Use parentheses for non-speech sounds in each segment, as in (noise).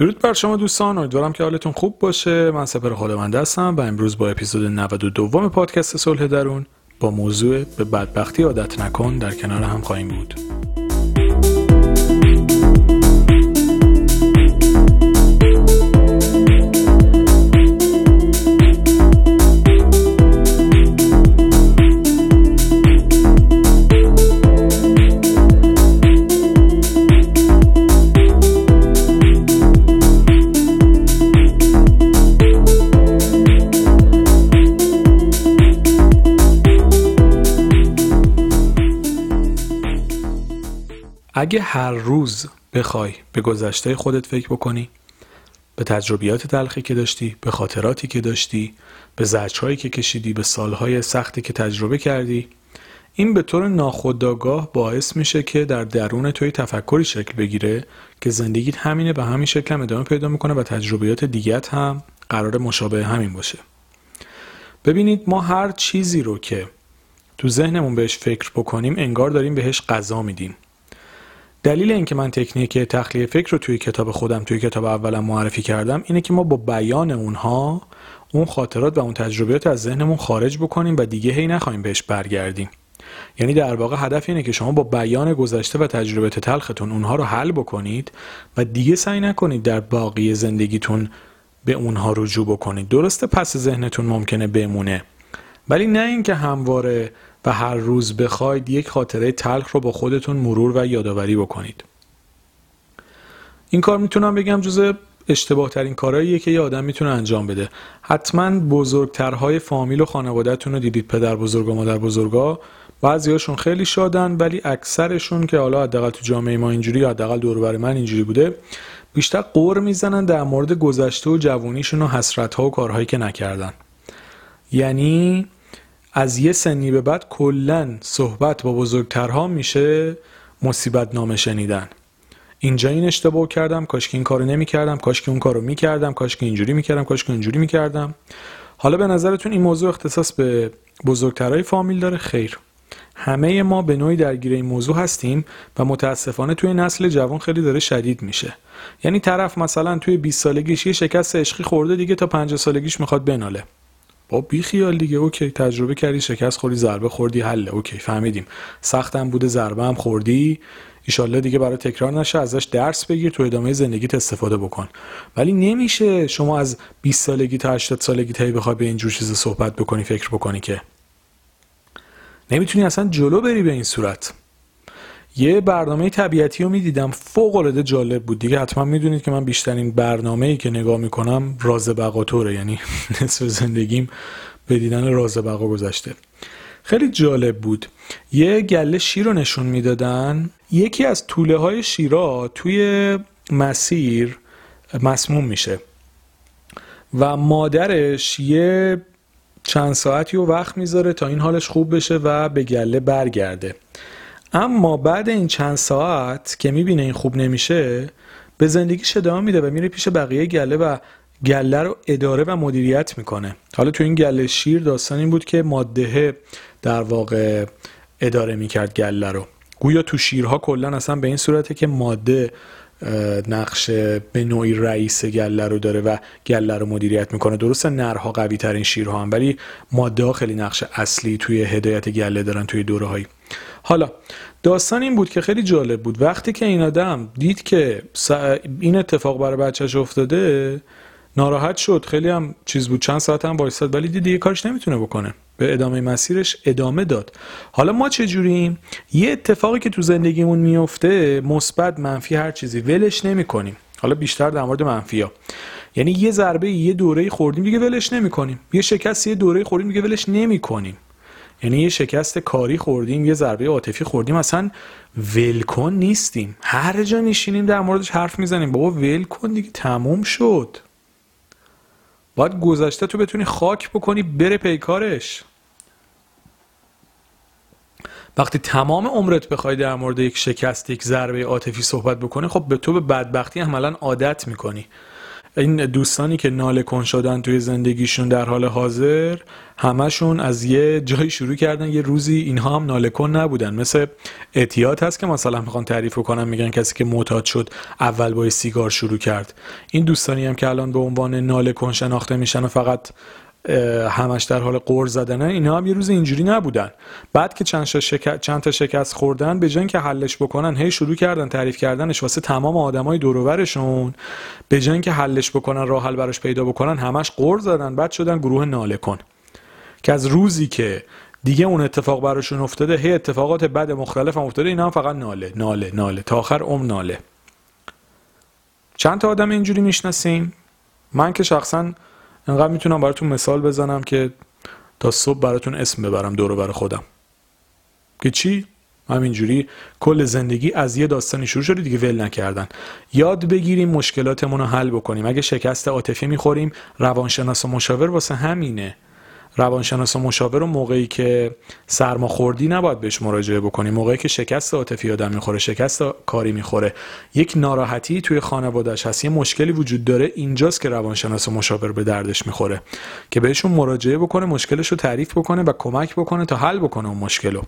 درود بر شما دوستان امیدوارم که حالتون خوب باشه. من سپر خودمنده هستم و امروز با اپیزود 92 پادکست صلح درون با موضوع به بدبختی عادت نکن در کنار هم خواهیم بود. اگه هر روز بخوای به گذشته خودت فکر بکنی به تجربیات تلخی که داشتی به خاطراتی که داشتی به زجرهایی که کشیدی به سالهای سختی که تجربه کردی این به طور ناخودآگاه باعث میشه که در درون توی تفکری شکل بگیره که زندگیت همینه به همین شکل هم ادامه پیدا می‌کنه و تجربیات دیگت هم قرار مشابه همین باشه. ببینید ما هر چیزی رو که تو ذهنمون بهش فکر بکنیم انگار داریم بهش غذا میدیم. دلیل اینکه من تکنیک تخلیه فکر رو توی کتاب خودم توی کتاب اولم معرفی کردم اینه که ما با بیان اونها اون خاطرات و اون تجربیات از ذهنمون خارج بکنیم و دیگه هی نخواهیم بهش برگردیم. یعنی در واقع هدف اینه که شما با بیان گذشته و تجربیات تلختون اونها رو حل بکنید و دیگه سعی نکنید در باقی زندگیتون به اونها رجوع بکنید. درسته پس ذهنتون ممکنه بمونه ولی نه اینکه همواره و هر روز بخواید یک خاطره تلخ رو با خودتون مرور و یادآوری بکنید. این کار می‌تونم بگم جز اشتباه ترین کارهاییه که یه آدم می‌تونه انجام بده. حتما بزرگترهای فامیل و خانوادهتون رو دیدید پدر بزرگ و مادر بزرگا بعضیاشون خیلی شادن ولی اکثرشون که حالا حداقل تو جامعه ما اینجوری یا حداقل دور من اینجوری بوده بیشتر قور می‌زنن در مورد گذشته و جوونیشون و حسرت ها و کارهایی که نکردن. یعنی از یه سنی به بعد کلا صحبت با بزرگترها میشه مصیبت نامه شنیدن. اینجا این اشتباه کردم کاش که این کارو نمی‌کردم کاش که اون کارو می‌کردم کاش که اینجوری می‌کردم کاش که اینجوری می‌کردم. حالا به نظرتون این موضوع اختصاص به بزرگترهای فامیل داره؟ خیر. همه ما به نوعی درگیر این موضوع هستیم و متاسفانه توی نسل جوان خیلی داره شدید میشه. یعنی طرف مثلا توی 20 سالگیش یه شکست عشقی خورده دیگه تا 50 سالگیش می‌خواد بناله. با بی خیال دیگه okay تجربه کردی شکست خوردی ضربه خوردی حله okay فهمیدیم. سختم بوده ضربه هم خوردی. ایشالله دیگه برات تکرار نشه ازش درس بگیر تو ادامه زندگیت استفاده بکن. ولی نمیشه شما از 20 سالگی تا 80 سالگی هی بخوای به اینجور چیز صحبت بکنی فکر بکنی که. نمی‌تونی اصلا جلو بری به این صورت. یه برنامه طبیعتی رو می‌دیدم. فوق العاده جالب بود. دیگه حتما می‌دونید که من بیشترین برنامه ای که نگاه می‌کنم راز بقاتوره یعنی (laughs) نصف زندگیم به دیدن راز بقا گذشته. خیلی جالب بود. یه گله شیر رو نشون می‌دادن. یکی از طوله های شیرا توی مسیر مسموم میشه. و مادرش یه چند ساعتی رو وقت می‌ذاره تا این حالش خوب بشه و به گله برگرده. اما بعد این چند ساعت که می‌بینه این خوب نمیشه به زندگیش ادامه میده و میره پیش بقیه گله و گله رو اداره و مدیریت می‌کنه. حالا تو این گله شیر داستان این بود که ماده در واقع اداره می‌کرد گله رو. گویا تو شیرها کلا اصلا به این صورته که ماده نقش به نوعی رئیس گله رو داره و گله رو مدیریت می‌کنه. درسته نرها قوی ترین شیرها هم ولی ماده خیلی نقش اصلی توی هدایت گله دارن توی دوره هایی حالا داستان این بود که خیلی جالب بود. وقتی که این آدم دید که این اتفاق برای بچهش افتاده ناراحت شد. خیلی هم چیز بود. چند ساعت هم وایساد ولی دید دیگه کارش نمی‌تونه بکنه. به ادامه مسیرش ادامه داد. حالا ما چه جوریم؟ یه اتفاقی که تو زندگیمون میفته مثبت منفی هر چیزی. ولش نمی‌کنیم. حالا بیشتر در مورد منفی یعنی یه ضربه یه دوره خوردیم دیگه ولش نمی‌کنیم. یه شکست یه دوره خوردیم دیگه ولش نمی‌کنیم. یعنی یه شکست کاری خوردیم یه ضربه عاطفی خوردیم. اصلا ولکن نیستیم. هر جا میشینیم در موردش حرف می‌زنیم. بابا ولکن دیگه تموم شد. باید گذشته تو بتونی خاک بکنی بره پیکارش وقتی تمام عمرت بخوای در مورد یک شکست یک ضربه عاطفی صحبت بکنی خب به تو به بدبختی عملا عادت می‌کنی. این دوستانی که ناله کن شدن توی زندگیشون در حال حاضر همشون از یه جایی شروع کردن یه روزی اینها هم ناله کن نبودن. مثل اعتیاد هست که مثلا می‌خوان تعریف کنن میگن کسی که معتاد شد اول با سیگار شروع کرد. این دوستانی هم که الان به عنوان ناله کن شناخته میشن و فقط همش در حال قور زدنه. اینا هم یه روز اینجوری نبودن. بعد که چند, چند تا شکست خوردن به جای که حلش بکنن هی شروع کردن تعریف کردنش واسه تمام آدمای دور به جای که حلش بکنن راه حل براش پیدا بکنن همش قور زدن. بعد شدن گروه ناله کن. که از روزی که دیگه اون اتفاق براشون افتاده هی اتفاقات بد مختلف هم افتاده. اینا هم فقط ناله ناله ناله. تا آخر ام ناله. چند تا آدم اینجوری می‌شناسیم؟ من که شخصا انقدر می‌تونم براتون مثال بزنم که تا صبح براتون اسم ببرم دور بر خودم. که چی؟ همینجوری کل زندگی از یه داستانی شروع شده دیگه ول نکردن. یاد بگیریم مشکلاتمون رو حل بکنیم. اگه شکست عاطفی می‌خوریم روانشناس و مشاور واسه همینه. روانشناس و مشاور رو موقعی که سرماخوردی نباید بهش مراجعه بکنی. موقعی که شکست عاطفی آدم می‌خوره شکست کاری می‌خوره. یک ناراحتی توی خانوادهش هست. یه مشکلی وجود داره اینجاست که روانشناس و مشاور به دردش می‌خوره. که بهشون مراجعه بکنه مشکلش رو تعریف بکنه و کمک بکنه تا حل بکنه اون مشکل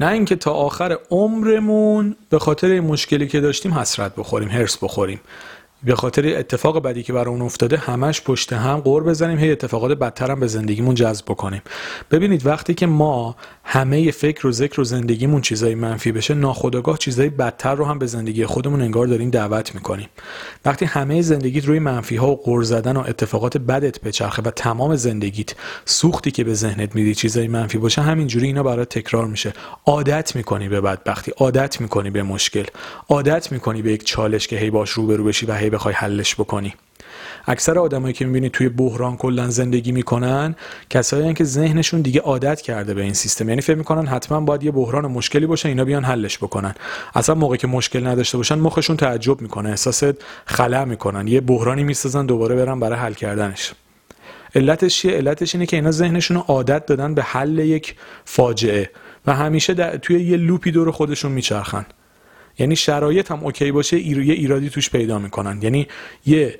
نه اینکه تا آخر عمرمون به خاطر این مشکلی که داشتیم حسرت بخوریم هرس بخوریم. به خاطر اتفاق بدی که برای اون افتاده همش پشت هم قور بزنیم هی اتفاقات بدتر هم به زندگیمون جذب بکنیم. ببینید وقتی که ما همه فکر و ذکر و زندگیمون چیزای منفی بشه ناخودآگاه چیزای بدتر رو هم به زندگی خودمون انگار داریم دعوت می‌کنیم. وقتی همه زندگیت روی منفی ها و قور زدن و اتفاقات بدت بچرخه و تمام زندگیت سوختی که به ذهنت میدی چیزای منفی باشه همینجوری اینا برات تکرار میشه. عادت می‌کنی به بدبختی عادت می‌کنی به مشکل عادت می‌کنی به یک چالش که هی باش روبرو بشی و هی بخوای حلش بکنی. اکثر آدمایی که می‌بینید توی بحران کلا زندگی می‌کنن کسایی که ذهنشون دیگه عادت کرده به این سیستم. یعنی فکر می‌کنن حتما باید یه بحران مشکلی باشه اینا بیان حلش بکنن. اصلا موقعی که مشکل نداشته باشن مخشون تعجب می‌کنه احساس خلا می‌کنن. یه بحرانی می‌سازن دوباره برن برای حل کردنش. علتش چیه؟ علتش اینه که اینا ذهنشون عادت دادن به حل یک فاجعه و همیشه توی یه loop ی دور خودشون میچرخن. یعنی شرایط هم okay باشه یه ایرادی توش پیدا می‌کنن. یعنی یه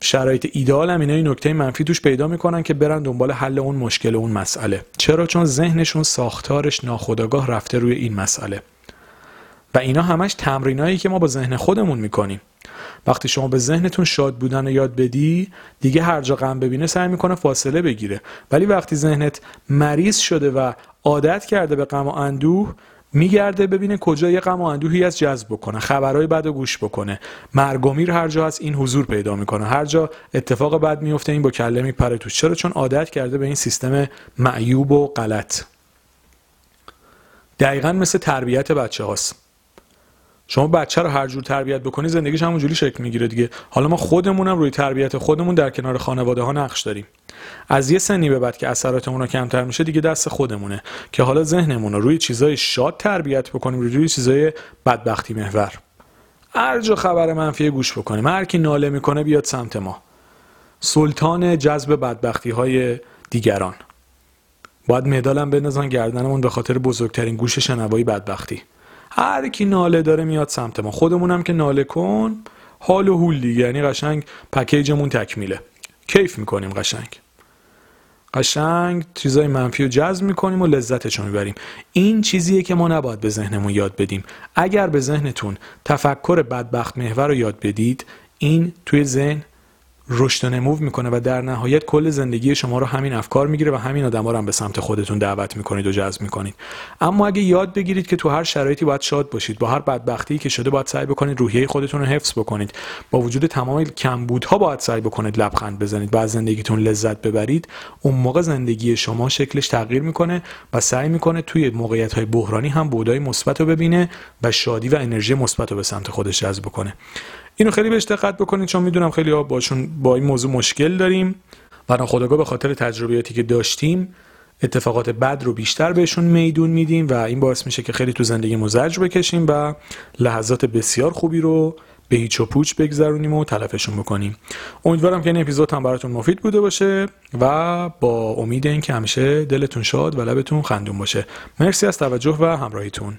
شرایط ایده‌آل هم اینا این نکته منفی توش پیدا می‌کنن که برن دنبال حل اون مشکل اون مسئله. چرا؟ چون ذهنشون ساختارش ناخودآگاه رفته روی این مسئله. و اینا همش تمرینایی که ما با ذهن خودمون می‌کنیم. وقتی شما به ذهنتون شاد بودن رو یاد بدی دیگه هر جا غم ببینه سعی می‌کنه فاصله بگیره. ولی وقتی ذهنت مریض شده و عادت کرده به غم و اندوه میگرده ببینه کجا یه غم و اندوهی از جذب بکنه خبرهای بد و گوش بکنه. مرگومیر هر جا هست این حضور پیدا می‌کنه. هر جا اتفاق بد میفته این با کله میپره تو چرا؟ چون عادت کرده به این سیستم معیوب و غلط. دقیقا مثل تربیت بچه هاست شما بچه رو هر جور تربیت بکنی زندگیش همونجوری شکل می‌گیره دیگه. حالا ما خودمونم روی تربیت خودمون در کنار خانواده ها نقش داریم. از یه سنی به بعد که اثراتمون رو کمتر میشه دیگه دست خودمونه که حالا ذهنمون رو روی چیزای شاد تربیت بکنیم روی چیزای بدبختی محور. هر جا خبر منفی گوش بکنیم هر کی ناله می‌کنه بیاد سمت ما. سلطان جذب بدبختی های دیگران. باید مدالم بندازن گردنمون به خاطر بزرگترین گوش شنوایی بدبختی. هر کی ناله داره میاد سمت ما. خودمونم که ناله کن حال و هول دیگه. یعنی قشنگ پکیجمون تکمیله کیف می‌کنیم قشنگ. قشنگ چیزای منفی رو جذب می‌کنیم و لذتش رو می‌بریم. این چیزیه که ما نباید به ذهنمون یاد بدیم. اگر به ذهنتون تفکر بدبخت محور رو یاد بدید این توی ذهن رشد و نمو می‌کنه و در نهایت کل زندگی شما رو همین افکار می‌گیره و همین آدما رو هم به سمت خودتون دعوت می‌کنید و جذب می‌کنید. اما اگه یاد بگیرید که تو هر شرایطی باید شاد باشید با هر بدبختی که شده باید سعی بکنید روحیه خودتون رو حفظ بکنید. با وجود تمام کمبودها باید سعی بکنید لبخند بزنید و از زندگیتون لذت ببرید. اون موقع زندگی شما شکلش تغییر می‌کنه و سعی می‌کنه توی موقعیت های بحرانی هم بودای مثبت رو ببینه و شادی و انرژی مثبت رو به سمت خودش جذب کنه اینو خیلی بهش دقت بکنید چون می‌دونم خیلی ها باشون با این موضوع مشکل داریم. و ناخودآگاه به خاطر تجربیاتی که داشتیم اتفاقات بد رو بیشتر بهشون میدون میدیم و این باعث میشه که خیلی تو زندگی مزج بکشیم و لحظات بسیار خوبی رو به هیچ و پوچ بگذرونیم و تلفشون بکنیم. امیدوارم که این اپیزود هم براتون مفید بوده باشه و با امید اینکه همیشه دلتون شاد و لبتون خندون باشه. مرسی از توجه و همراهیتون.